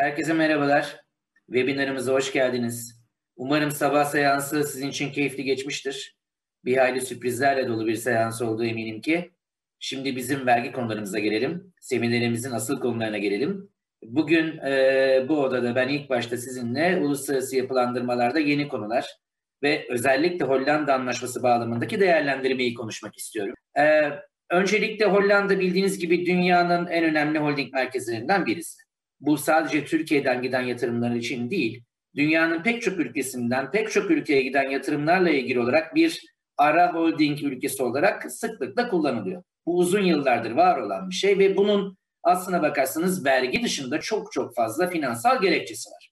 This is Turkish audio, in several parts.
Herkese merhabalar. Webinarımıza hoş geldiniz. Umarım sabah seansı sizin için keyifli geçmiştir. Bir hayli sürprizlerle dolu bir seans olduğu eminim ki. Şimdi bizim vergi konularımıza gelelim. Seminerimizin asıl konularına gelelim. Bugün e, bu odada ben ilk başta sizinle uluslararası yapılandırmalarda yeni konular ve özellikle Hollanda Anlaşması bağlamındaki değerlendirmeyi konuşmak istiyorum. E, öncelikle Hollanda bildiğiniz gibi dünyanın en önemli holding merkezlerinden birisi. Bu sadece Türkiye'den giden yatırımlar için değil, dünyanın pek çok ülkesinden pek çok ülkeye giden yatırımlarla ilgili olarak bir ara holding ülkesi olarak sıklıkla kullanılıyor. Bu uzun yıllardır var olan bir şey ve bunun aslına bakarsanız vergi dışında çok çok fazla finansal gerekçesi var.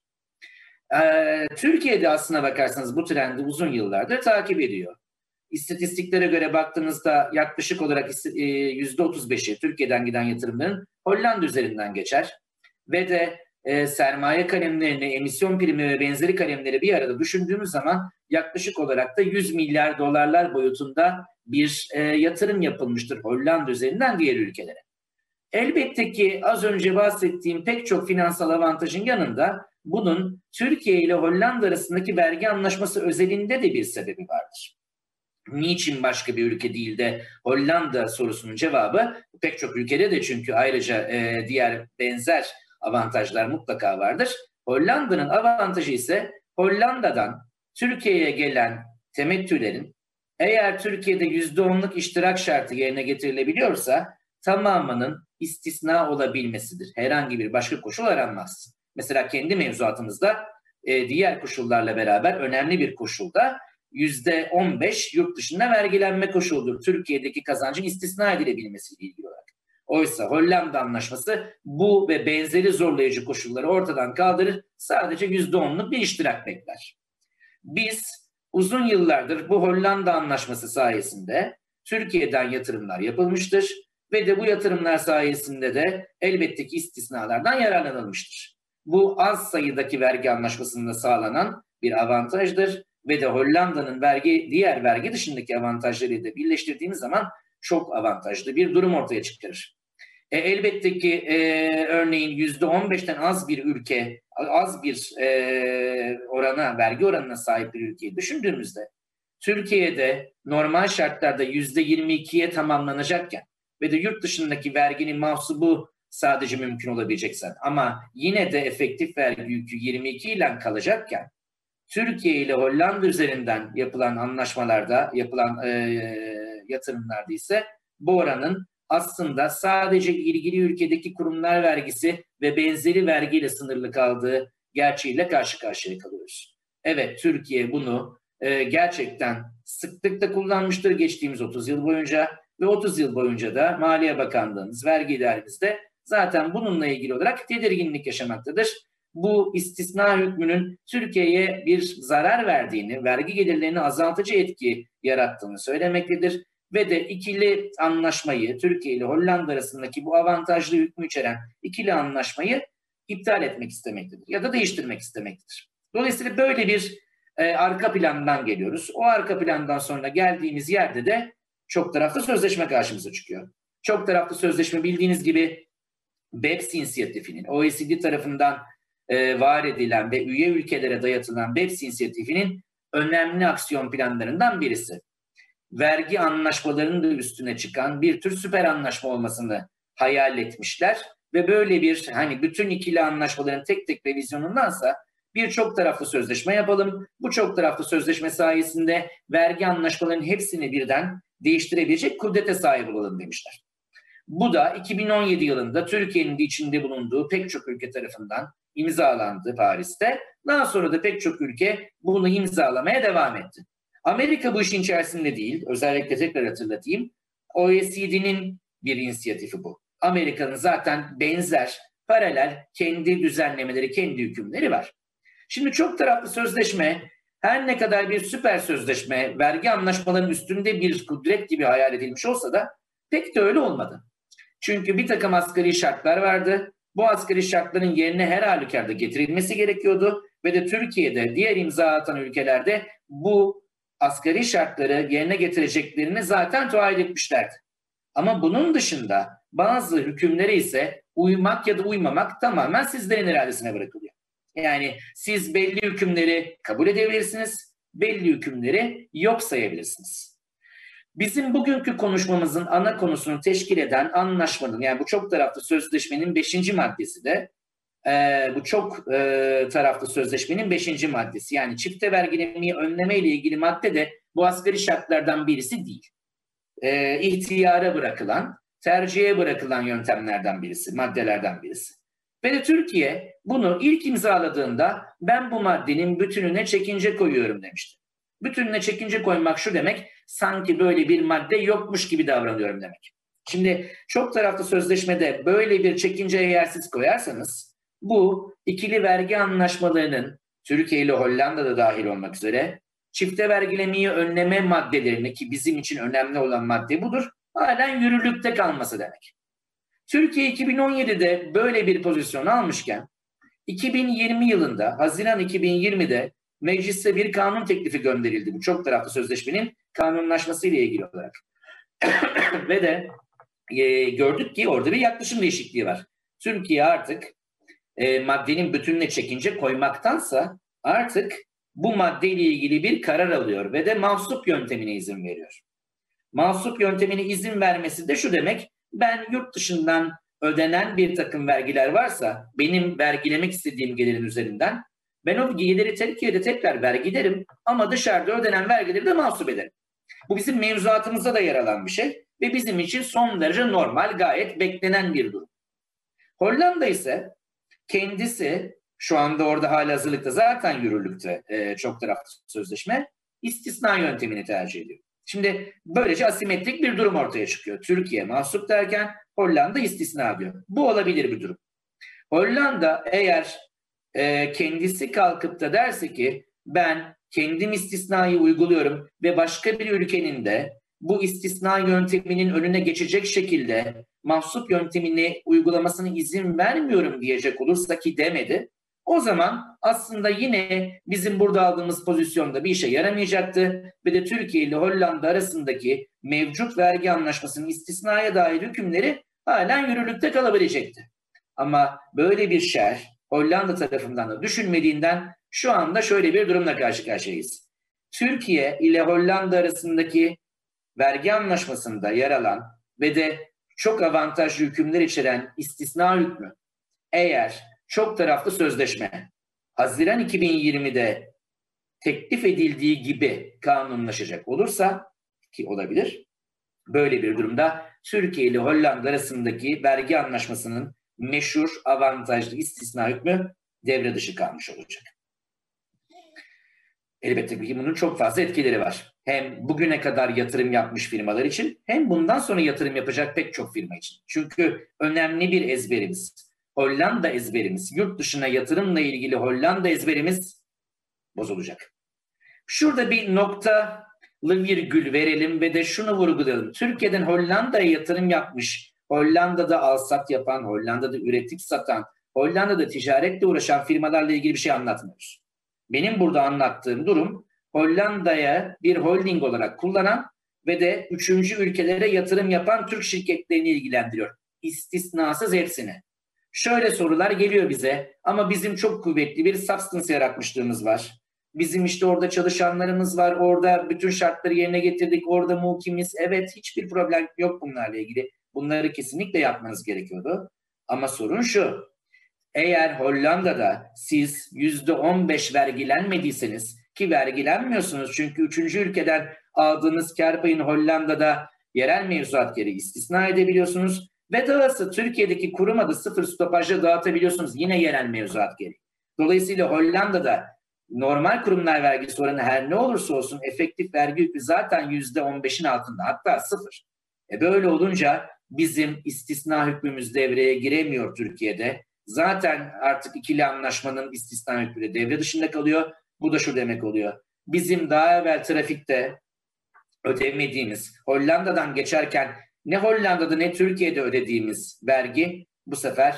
Ee, Türkiye'de aslına bakarsanız bu trendi uzun yıllardır takip ediyor. İstatistiklere göre baktığınızda yaklaşık olarak %35'i e, Türkiye'den giden yatırımların Hollanda üzerinden geçer. Ve de e, sermaye kalemlerini, emisyon primi ve benzeri kalemleri bir arada düşündüğümüz zaman yaklaşık olarak da 100 milyar dolarlar boyutunda bir e, yatırım yapılmıştır Hollanda üzerinden diğer ülkelere. Elbette ki az önce bahsettiğim pek çok finansal avantajın yanında bunun Türkiye ile Hollanda arasındaki vergi anlaşması özelinde de bir sebebi vardır. Niçin başka bir ülke değil de Hollanda sorusunun cevabı pek çok ülkede de çünkü ayrıca e, diğer benzer avantajlar mutlaka vardır. Hollanda'nın avantajı ise Hollanda'dan Türkiye'ye gelen temettülerin eğer Türkiye'de %10'luk iştirak şartı yerine getirilebiliyorsa tamamının istisna olabilmesidir. Herhangi bir başka koşul aranmaz. Mesela kendi mevzuatımızda e, diğer koşullarla beraber önemli bir koşulda %15 yurt dışında vergilenme koşuludur. Türkiye'deki kazancın istisna edilebilmesiyle ilgili olarak. Oysa Hollanda Anlaşması bu ve benzeri zorlayıcı koşulları ortadan kaldırır. Sadece %10'luk bir iştirak bekler. Biz uzun yıllardır bu Hollanda Anlaşması sayesinde Türkiye'den yatırımlar yapılmıştır ve de bu yatırımlar sayesinde de elbette ki istisnalardan yararlanılmıştır. Bu az sayıdaki vergi anlaşmasında sağlanan bir avantajdır ve de Hollanda'nın vergi diğer vergi dışındaki avantajları da birleştirdiğimiz zaman çok avantajlı bir durum ortaya çıkarır. E, elbette ki e, örneğin yüzde 15'ten az bir ülke, az bir e, orana, vergi oranına sahip bir ülkeyi düşündüğümüzde Türkiye'de normal şartlarda yüzde 22'ye tamamlanacakken ve de yurt dışındaki verginin mahsubu sadece mümkün olabileceksen ama yine de efektif vergi yükü 22 ile kalacakken Türkiye ile Hollanda üzerinden yapılan anlaşmalarda, yapılan e, yatırımlarda ise bu oranın aslında sadece ilgili ülkedeki kurumlar vergisi ve benzeri vergiyle sınırlı kaldığı gerçeğiyle karşı karşıya kalıyoruz. Evet Türkiye bunu e, gerçekten sıklıkla kullanmıştır geçtiğimiz 30 yıl boyunca ve 30 yıl boyunca da Maliye Bakanlığımız, vergi idaremizde zaten bununla ilgili olarak tedirginlik yaşamaktadır. Bu istisna hükmünün Türkiye'ye bir zarar verdiğini, vergi gelirlerini azaltıcı etki yarattığını söylemektedir ve de ikili anlaşmayı Türkiye ile Hollanda arasındaki bu avantajlı hükmü içeren ikili anlaşmayı iptal etmek istemektedir ya da değiştirmek istemektedir. Dolayısıyla böyle bir e, arka plandan geliyoruz. O arka plandan sonra geldiğimiz yerde de çok taraflı sözleşme karşımıza çıkıyor. Çok taraflı sözleşme bildiğiniz gibi BEPS inisiyatifinin OECD tarafından e, var edilen ve üye ülkelere dayatılan BEPS inisiyatifinin önemli aksiyon planlarından birisi vergi anlaşmalarının da üstüne çıkan bir tür süper anlaşma olmasını hayal etmişler ve böyle bir hani bütün ikili anlaşmaların tek tek revizyonundansa bir çok taraflı sözleşme yapalım. Bu çok taraflı sözleşme sayesinde vergi anlaşmalarının hepsini birden değiştirebilecek kudrete sahip olalım demişler. Bu da 2017 yılında Türkiye'nin de içinde bulunduğu pek çok ülke tarafından imzalandı Paris'te. Daha sonra da pek çok ülke bunu imzalamaya devam etti. Amerika bu işin içerisinde değil. Özellikle tekrar hatırlatayım. OECD'nin bir inisiyatifi bu. Amerika'nın zaten benzer, paralel kendi düzenlemeleri, kendi hükümleri var. Şimdi çok taraflı sözleşme her ne kadar bir süper sözleşme, vergi anlaşmalarının üstünde bir kudret gibi hayal edilmiş olsa da pek de öyle olmadı. Çünkü bir takım asgari şartlar vardı. Bu asgari şartların yerine her halükarda getirilmesi gerekiyordu ve de Türkiye'de diğer imza atan ülkelerde bu asgari şartları yerine getireceklerini zaten taahhüt etmişlerdi. Ama bunun dışında bazı hükümleri ise uymak ya da uymamak tamamen sizlerin iradesine bırakılıyor. Yani siz belli hükümleri kabul edebilirsiniz, belli hükümleri yok sayabilirsiniz. Bizim bugünkü konuşmamızın ana konusunu teşkil eden anlaşmanın yani bu çok taraflı sözleşmenin beşinci maddesi de e, bu çok e, taraflı sözleşmenin beşinci maddesi. Yani çifte vergilemeyi önleme ile ilgili madde de bu asgari şartlardan birisi değil. E, ihtiyara bırakılan, tercihe bırakılan yöntemlerden birisi, maddelerden birisi. Ve de Türkiye bunu ilk imzaladığında ben bu maddenin bütününe çekince koyuyorum demişti. Bütününe çekince koymak şu demek, sanki böyle bir madde yokmuş gibi davranıyorum demek. Şimdi çok taraflı sözleşmede böyle bir çekince yersiz koyarsanız bu ikili vergi anlaşmalarının Türkiye ile Hollanda'da dahil olmak üzere çifte vergilemeyi önleme maddelerini ki bizim için önemli olan madde budur, halen yürürlükte kalması demek. Türkiye 2017'de böyle bir pozisyon almışken 2020 yılında Haziran 2020'de meclise bir kanun teklifi gönderildi. Bu çok taraflı sözleşmenin kanunlaşması ile ilgili olarak. Ve de e, gördük ki orada bir yaklaşım değişikliği var. Türkiye artık e, maddenin bütününe çekince koymaktansa artık bu maddeyle ilgili bir karar alıyor ve de mahsup yöntemine izin veriyor. Mahsup yöntemine izin vermesi de şu demek, ben yurt dışından ödenen bir takım vergiler varsa benim vergilemek istediğim gelirin üzerinden ben o geliri Türkiye'de tekrar vergilerim ama dışarıda ödenen vergileri de mahsup ederim. Bu bizim mevzuatımızda da yer alan bir şey ve bizim için son derece normal, gayet beklenen bir durum. Hollanda ise kendisi şu anda orada hala hazırlıkta zaten yürürlükte e, çok taraflı sözleşme istisna yöntemini tercih ediyor. Şimdi böylece asimetrik bir durum ortaya çıkıyor. Türkiye mahsup derken Hollanda istisna diyor. Bu olabilir bir durum. Hollanda eğer e, kendisi kalkıp da derse ki ben kendim istisnayı uyguluyorum ve başka bir ülkenin de bu istisna yönteminin önüne geçecek şekilde mahsup yöntemini uygulamasına izin vermiyorum diyecek olursa ki demedi. O zaman aslında yine bizim burada aldığımız pozisyonda bir işe yaramayacaktı ve de Türkiye ile Hollanda arasındaki mevcut vergi anlaşmasının istisnaya dair hükümleri halen yürürlükte kalabilecekti. Ama böyle bir şer Hollanda tarafından da düşünmediğinden şu anda şöyle bir durumla karşı karşıyayız. Türkiye ile Hollanda arasındaki vergi anlaşmasında yer alan ve de çok avantajlı hükümler içeren istisna hükmü eğer çok taraflı sözleşme Haziran 2020'de teklif edildiği gibi kanunlaşacak olursa ki olabilir. Böyle bir durumda Türkiye ile Hollanda arasındaki vergi anlaşmasının meşhur avantajlı istisna hükmü devre dışı kalmış olacak. Elbette ki bunun çok fazla etkileri var. Hem bugüne kadar yatırım yapmış firmalar için hem bundan sonra yatırım yapacak pek çok firma için. Çünkü önemli bir ezberimiz, Hollanda ezberimiz, yurt dışına yatırımla ilgili Hollanda ezberimiz bozulacak. Şurada bir noktalı virgül verelim ve de şunu vurgulayalım. Türkiye'den Hollanda'ya yatırım yapmış, Hollanda'da alsat yapan, Hollanda'da üretim satan, Hollanda'da ticaretle uğraşan firmalarla ilgili bir şey anlatmıyoruz. Benim burada anlattığım durum Hollanda'ya bir holding olarak kullanan ve de üçüncü ülkelere yatırım yapan Türk şirketlerini ilgilendiriyor. İstisnasız hepsini. Şöyle sorular geliyor bize ama bizim çok kuvvetli bir substance yaratmışlığımız var. Bizim işte orada çalışanlarımız var, orada bütün şartları yerine getirdik, orada mukimiz. Evet hiçbir problem yok bunlarla ilgili. Bunları kesinlikle yapmanız gerekiyordu. Ama sorun şu, eğer Hollanda'da siz yüzde on beş vergilenmediyseniz ki vergilenmiyorsunuz çünkü üçüncü ülkeden aldığınız kar payını Hollanda'da yerel mevzuat gereği istisna edebiliyorsunuz ve dahası Türkiye'deki kurum adı sıfır stopajla dağıtabiliyorsunuz yine yerel mevzuat gereği. Dolayısıyla Hollanda'da normal kurumlar vergisi oranı her ne olursa olsun efektif vergi yükü zaten yüzde on beşin altında hatta sıfır. E böyle olunca bizim istisna hükmümüz devreye giremiyor Türkiye'de. Zaten artık ikili anlaşmanın istisna hükmü de devre dışında kalıyor. Bu da şu demek oluyor. Bizim daha evvel trafikte ödemediğimiz, Hollanda'dan geçerken ne Hollanda'da ne Türkiye'de ödediğimiz vergi bu sefer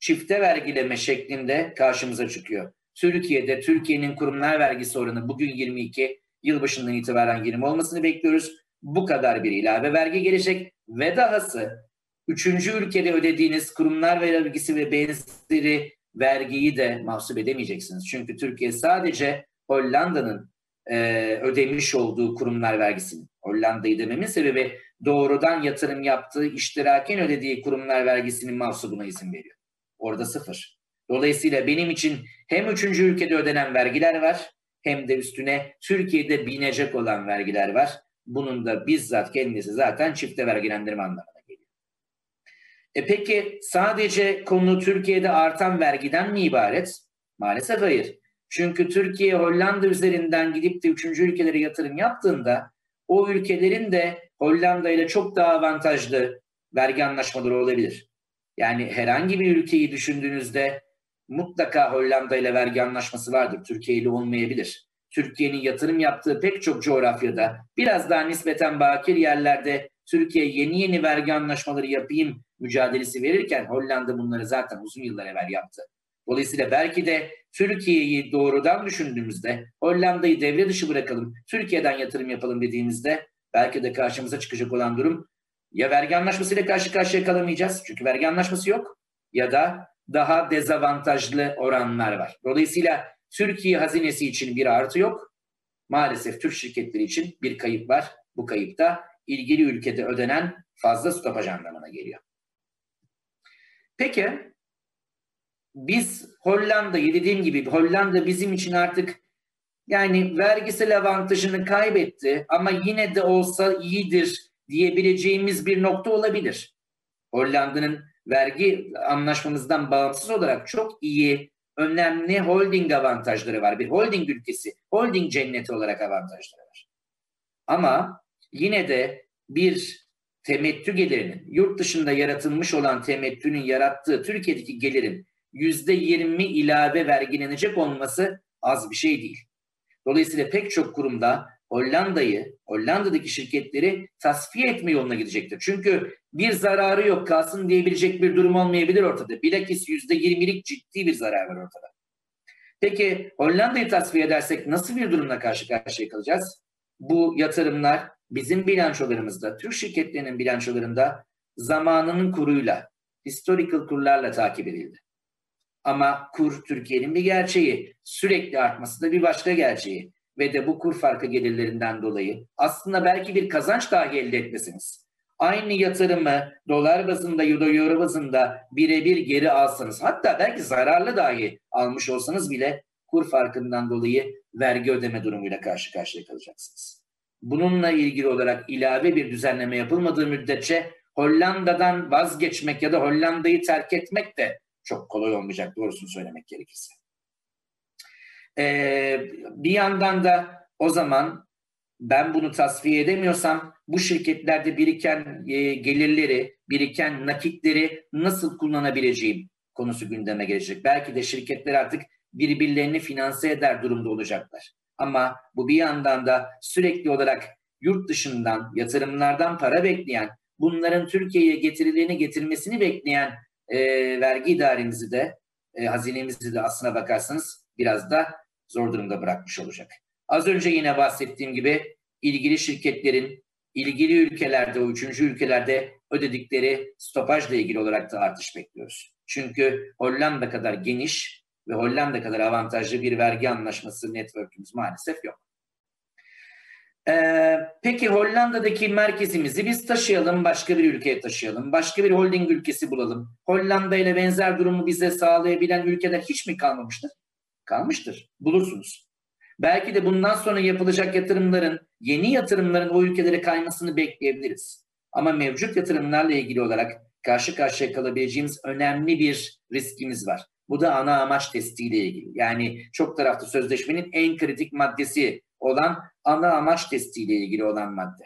çifte vergileme şeklinde karşımıza çıkıyor. Türkiye'de Türkiye'nin kurumlar vergisi oranı bugün 22, yılbaşından itibaren 20 olmasını bekliyoruz. Bu kadar bir ilave vergi gelecek ve dahası üçüncü ülkede ödediğiniz kurumlar vergisi ve benzeri vergiyi de mahsup edemeyeceksiniz. Çünkü Türkiye sadece Hollanda'nın e, ödemiş olduğu kurumlar vergisini, Hollanda'yı dememin sebebi doğrudan yatırım yaptığı, iştiraken ödediği kurumlar vergisinin mahsubuna izin veriyor. Orada sıfır. Dolayısıyla benim için hem üçüncü ülkede ödenen vergiler var, hem de üstüne Türkiye'de binecek olan vergiler var. Bunun da bizzat kendisi zaten çifte vergilendirme anlamına. E peki sadece konu Türkiye'de artan vergiden mi ibaret? Maalesef hayır. Çünkü Türkiye Hollanda üzerinden gidip de üçüncü ülkelere yatırım yaptığında o ülkelerin de Hollanda ile çok daha avantajlı vergi anlaşmaları olabilir. Yani herhangi bir ülkeyi düşündüğünüzde mutlaka Hollanda ile vergi anlaşması vardır. Türkiye ile olmayabilir. Türkiye'nin yatırım yaptığı pek çok coğrafyada biraz daha nispeten bakir yerlerde Türkiye yeni yeni vergi anlaşmaları yapayım mücadelesi verirken Hollanda bunları zaten uzun yıllar evvel yaptı. Dolayısıyla belki de Türkiye'yi doğrudan düşündüğümüzde Hollanda'yı devre dışı bırakalım, Türkiye'den yatırım yapalım dediğimizde belki de karşımıza çıkacak olan durum ya vergi anlaşmasıyla karşı karşıya kalamayacağız çünkü vergi anlaşması yok ya da daha dezavantajlı oranlar var. Dolayısıyla Türkiye hazinesi için bir artı yok. Maalesef Türk şirketleri için bir kayıp var. Bu kayıp da ilgili ülkede ödenen fazla stopaj anlamına geliyor. Peki biz Hollanda'yı dediğim gibi Hollanda bizim için artık yani vergisel avantajını kaybetti ama yine de olsa iyidir diyebileceğimiz bir nokta olabilir. Hollanda'nın vergi anlaşmamızdan bağımsız olarak çok iyi, önemli holding avantajları var. Bir holding ülkesi, holding cenneti olarak avantajları var. Ama yine de bir temettü gelirinin, yurt dışında yaratılmış olan temettünün yarattığı Türkiye'deki gelirin yüzde yirmi ilave vergilenecek olması az bir şey değil. Dolayısıyla pek çok kurumda Hollanda'yı, Hollanda'daki şirketleri tasfiye etme yoluna gidecektir. Çünkü bir zararı yok kalsın diyebilecek bir durum olmayabilir ortada. Bilakis yüzde yirmilik ciddi bir zarar var ortada. Peki Hollanda'yı tasfiye edersek nasıl bir durumla karşı karşıya kalacağız? Bu yatırımlar bizim bilançolarımızda, Türk şirketlerinin bilançolarında zamanının kuruyla, historical kurlarla takip edildi. Ama kur Türkiye'nin bir gerçeği. Sürekli artması da bir başka gerçeği. Ve de bu kur farkı gelirlerinden dolayı aslında belki bir kazanç dahi elde etmesiniz. Aynı yatırımı dolar bazında da euro bazında birebir geri alsanız hatta belki zararlı dahi almış olsanız bile kur farkından dolayı vergi ödeme durumuyla karşı karşıya kalacaksınız. Bununla ilgili olarak ilave bir düzenleme yapılmadığı müddetçe Hollanda'dan vazgeçmek ya da Hollanda'yı terk etmek de çok kolay olmayacak doğrusunu söylemek gerekirse. Ee, bir yandan da o zaman ben bunu tasfiye edemiyorsam bu şirketlerde biriken e, gelirleri, biriken nakitleri nasıl kullanabileceğim konusu gündeme gelecek. Belki de şirketler artık birbirlerini finanse eder durumda olacaklar. Ama bu bir yandan da sürekli olarak yurt dışından, yatırımlardan para bekleyen, bunların Türkiye'ye getirileni getirmesini bekleyen e, vergi idaremizi de, e, hazinemizi de aslına bakarsanız biraz da zor durumda bırakmış olacak. Az önce yine bahsettiğim gibi ilgili şirketlerin ilgili ülkelerde, o üçüncü ülkelerde ödedikleri stopajla ilgili olarak da artış bekliyoruz. Çünkü Hollanda kadar geniş ve Hollanda kadar avantajlı bir vergi anlaşması network'ümüz maalesef yok. Ee, peki Hollanda'daki merkezimizi biz taşıyalım, başka bir ülkeye taşıyalım. Başka bir holding ülkesi bulalım. Hollanda ile benzer durumu bize sağlayabilen ülkeler hiç mi kalmamıştır? Kalmıştır. Bulursunuz. Belki de bundan sonra yapılacak yatırımların, yeni yatırımların o ülkelere kaymasını bekleyebiliriz. Ama mevcut yatırımlarla ilgili olarak karşı karşıya kalabileceğimiz önemli bir riskimiz var. Bu da ana amaç testiyle ilgili. Yani çok taraflı sözleşmenin en kritik maddesi olan ana amaç testiyle ilgili olan madde.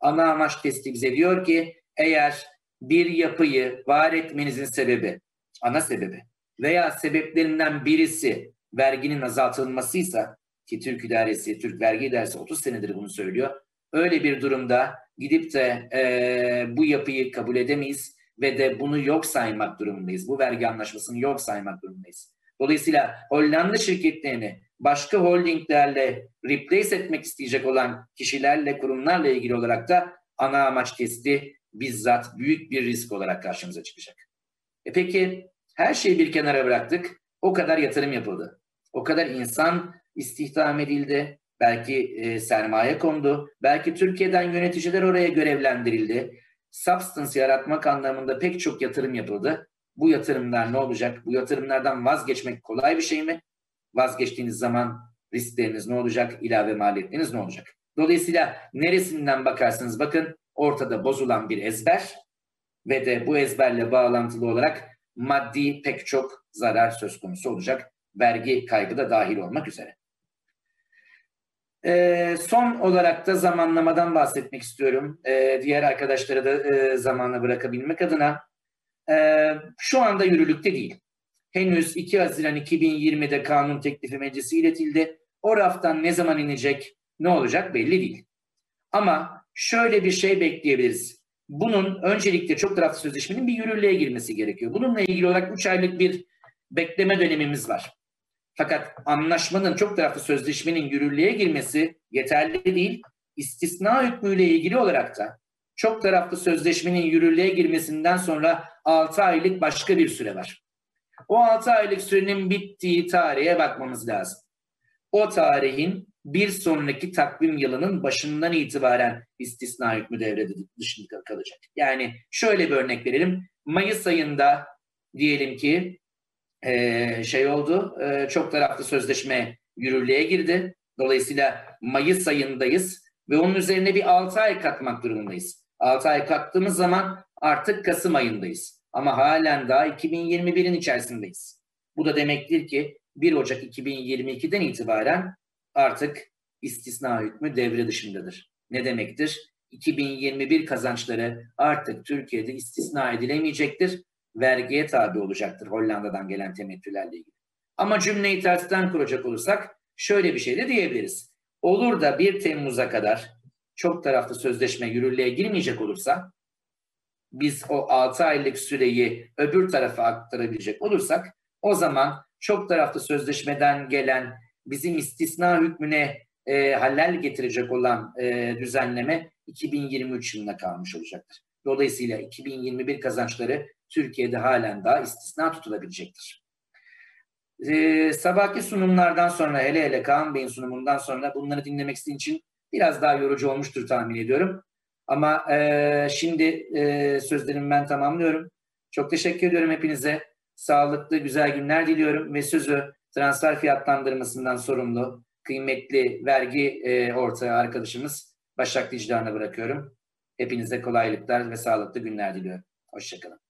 Ana amaç testi bize diyor ki eğer bir yapıyı var etmenizin sebebi, ana sebebi veya sebeplerinden birisi verginin azaltılmasıysa ki Türk İdaresi, Türk Vergi İdaresi 30 senedir bunu söylüyor. Öyle bir durumda gidip de e, bu yapıyı kabul edemeyiz ve de bunu yok saymak durumundayız. Bu vergi anlaşmasını yok saymak durumundayız. Dolayısıyla Hollanda şirketlerini başka holdinglerle replace etmek isteyecek olan kişilerle, kurumlarla ilgili olarak da ana amaç testi bizzat büyük bir risk olarak karşımıza çıkacak. E peki her şeyi bir kenara bıraktık. O kadar yatırım yapıldı. O kadar insan istihdam edildi. Belki e, sermaye kondu. Belki Türkiye'den yöneticiler oraya görevlendirildi. Substance yaratmak anlamında pek çok yatırım yapıldı. Bu yatırımlar ne olacak? Bu yatırımlardan vazgeçmek kolay bir şey mi? Vazgeçtiğiniz zaman riskleriniz ne olacak? İlave maliyetleriniz ne olacak? Dolayısıyla neresinden bakarsanız bakın ortada bozulan bir ezber ve de bu ezberle bağlantılı olarak maddi pek çok zarar söz konusu olacak. Vergi kaybı da dahil olmak üzere. E, son olarak da zamanlamadan bahsetmek istiyorum. E, diğer arkadaşlara da e, zamanla bırakabilmek adına. E, şu anda yürürlükte değil. Henüz 2 Haziran 2020'de kanun teklifi meclisi iletildi. O raftan ne zaman inecek, ne olacak belli değil. Ama şöyle bir şey bekleyebiliriz. Bunun öncelikle çok taraflı sözleşmenin bir yürürlüğe girmesi gerekiyor. Bununla ilgili olarak 3 aylık bir bekleme dönemimiz var. Fakat anlaşmanın çok taraflı sözleşmenin yürürlüğe girmesi yeterli değil. İstisna hükmüyle ilgili olarak da çok taraflı sözleşmenin yürürlüğe girmesinden sonra 6 aylık başka bir süre var. O 6 aylık sürenin bittiği tarihe bakmamız lazım. O tarihin bir sonraki takvim yılının başından itibaren istisna hükmü devrede dışında kalacak. Yani şöyle bir örnek verelim. Mayıs ayında diyelim ki e, şey oldu, e, çok taraflı sözleşme yürürlüğe girdi. Dolayısıyla Mayıs ayındayız ve onun üzerine bir 6 ay katmak durumundayız. 6 ay kattığımız zaman artık Kasım ayındayız. Ama halen daha 2021'in içerisindeyiz. Bu da demektir ki 1 Ocak 2022'den itibaren artık istisna hükmü devre dışındadır. Ne demektir? 2021 kazançları artık Türkiye'de istisna edilemeyecektir vergiye tabi olacaktır Hollanda'dan gelen temettülerle ilgili. Ama cümleyi tersten kuracak olursak şöyle bir şey de diyebiliriz. Olur da 1 Temmuz'a kadar çok taraflı sözleşme yürürlüğe girmeyecek olursa biz o 6 aylık süreyi öbür tarafa aktarabilecek olursak o zaman çok taraflı sözleşmeden gelen bizim istisna hükmüne e, halel getirecek olan e, düzenleme 2023 yılına kalmış olacaktır. Dolayısıyla 2021 kazançları Türkiye'de halen daha istisna tutulabilecektir. Ee, sabahki sunumlardan sonra hele hele Kaan Bey'in sunumundan sonra bunları dinlemek istediğin için biraz daha yorucu olmuştur tahmin ediyorum. Ama e, şimdi e, sözlerimi ben tamamlıyorum. Çok teşekkür ediyorum hepinize. Sağlıklı, güzel günler diliyorum ve sözü transfer fiyatlandırmasından sorumlu kıymetli vergi e, ortağı arkadaşımız Başak Dicdan'a bırakıyorum. Hepinize kolaylıklar ve sağlıklı günler diliyorum. Hoşçakalın.